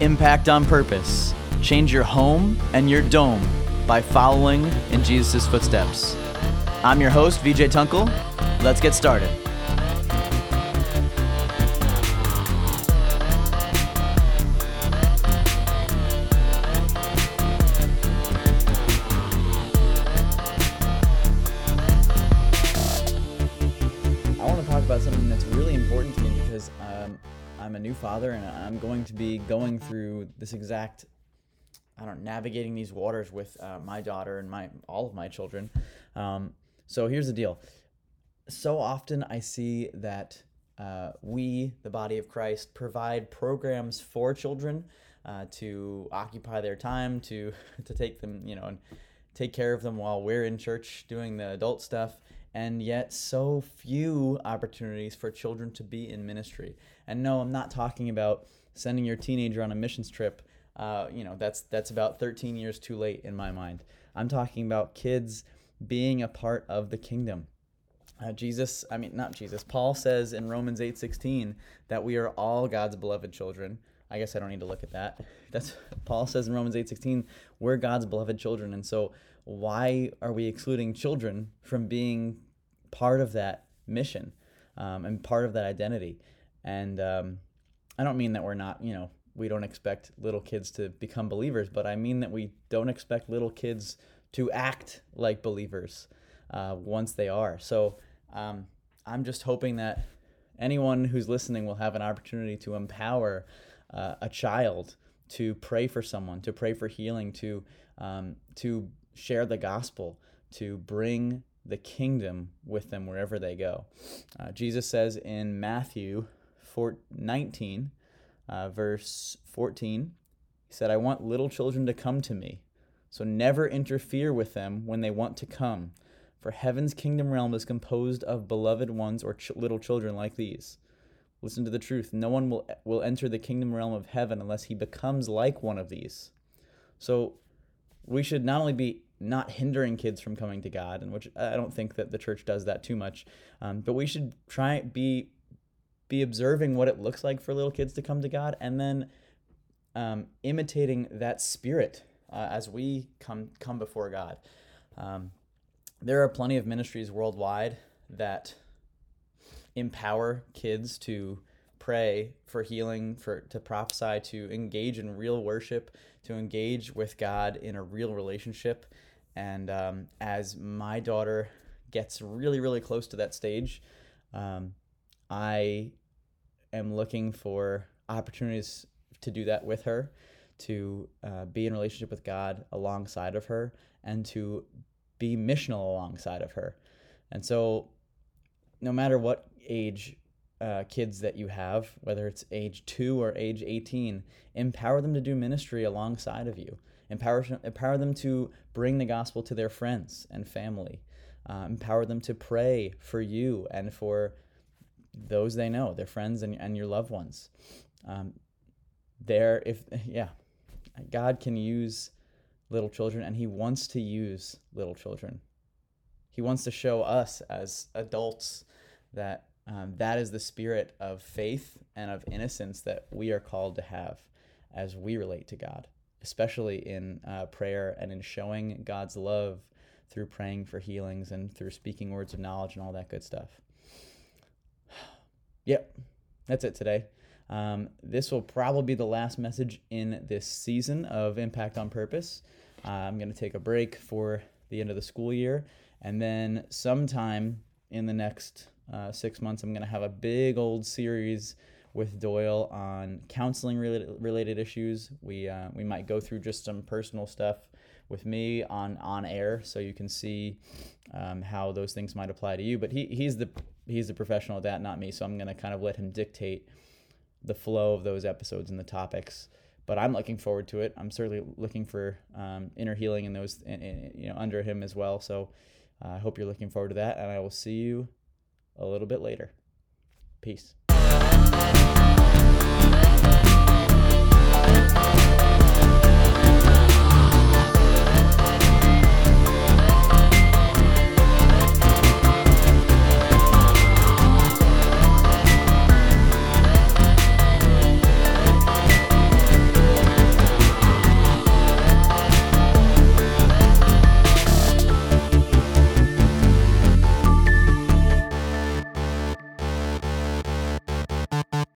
Impact on Purpose. Change your home and your dome by following in Jesus' footsteps. I'm your host, VJ Tunkel. Let's get started. I'm a new father and I'm going to be going through this exact, I don't navigating these waters with uh, my daughter and my all of my children. Um, so here's the deal. So often I see that uh, we, the body of Christ, provide programs for children uh, to occupy their time, to to take them, you know, and take care of them while we're in church doing the adult stuff and yet so few opportunities for children to be in ministry. And no, I'm not talking about sending your teenager on a missions trip. Uh, you know, that's that's about 13 years too late in my mind. I'm talking about kids being a part of the kingdom. Uh, Jesus, I mean not Jesus. Paul says in Romans 8:16 that we are all God's beloved children. I guess I don't need to look at that. That's Paul says in Romans 8:16 we're God's beloved children. And so why are we excluding children from being part of that mission um, and part of that identity. And um, I don't mean that we're not, you know, we don't expect little kids to become believers, but I mean that we don't expect little kids to act like believers uh, once they are. So um, I'm just hoping that anyone who's listening will have an opportunity to empower uh, a child to pray for someone, to pray for healing, to um, to share the gospel, to bring the kingdom with them wherever they go. Uh, Jesus says in Matthew 4, 19, uh, verse 14, He said, I want little children to come to me, so never interfere with them when they want to come. For heaven's kingdom realm is composed of beloved ones or ch- little children like these. Listen to the truth. No one will, will enter the kingdom realm of heaven unless he becomes like one of these. So we should not only be not hindering kids from coming to God, and which I don't think that the church does that too much. Um, but we should try be be observing what it looks like for little kids to come to God, and then um, imitating that spirit uh, as we come come before God. Um, there are plenty of ministries worldwide that empower kids to pray for healing, for to prophesy, to engage in real worship, to engage with God in a real relationship. And um, as my daughter gets really, really close to that stage, um, I am looking for opportunities to do that with her, to uh, be in relationship with God alongside of her, and to be missional alongside of her. And so, no matter what age uh, kids that you have, whether it's age two or age 18, empower them to do ministry alongside of you empower, empower them to bring the gospel to their friends and family, uh, empower them to pray for you and for those they know, their friends and, and your loved ones. Um, there, if, yeah, God can use little children and He wants to use little children. He wants to show us as adults that um, that is the spirit of faith and of innocence that we are called to have as we relate to God especially in uh, prayer and in showing God's love through praying for healings and through speaking words of knowledge and all that good stuff. yep, that's it today. Um, this will probably be the last message in this season of Impact on Purpose. Uh, I'm going to take a break for the end of the school year, and then sometime in the next uh, six months, I'm going to have a big old series with Doyle on counseling related, related issues. We uh, we might go through just some personal stuff with me on on air, so you can see um, how those things might apply to you. But he he's the he's the professional at that, not me. So I'm gonna kind of let him dictate the flow of those episodes and the topics. But I'm looking forward to it. I'm certainly looking for um, inner healing in those, in, in, you know, under him as well. So I hope you're looking forward to that, and I will see you a little bit later. Peace.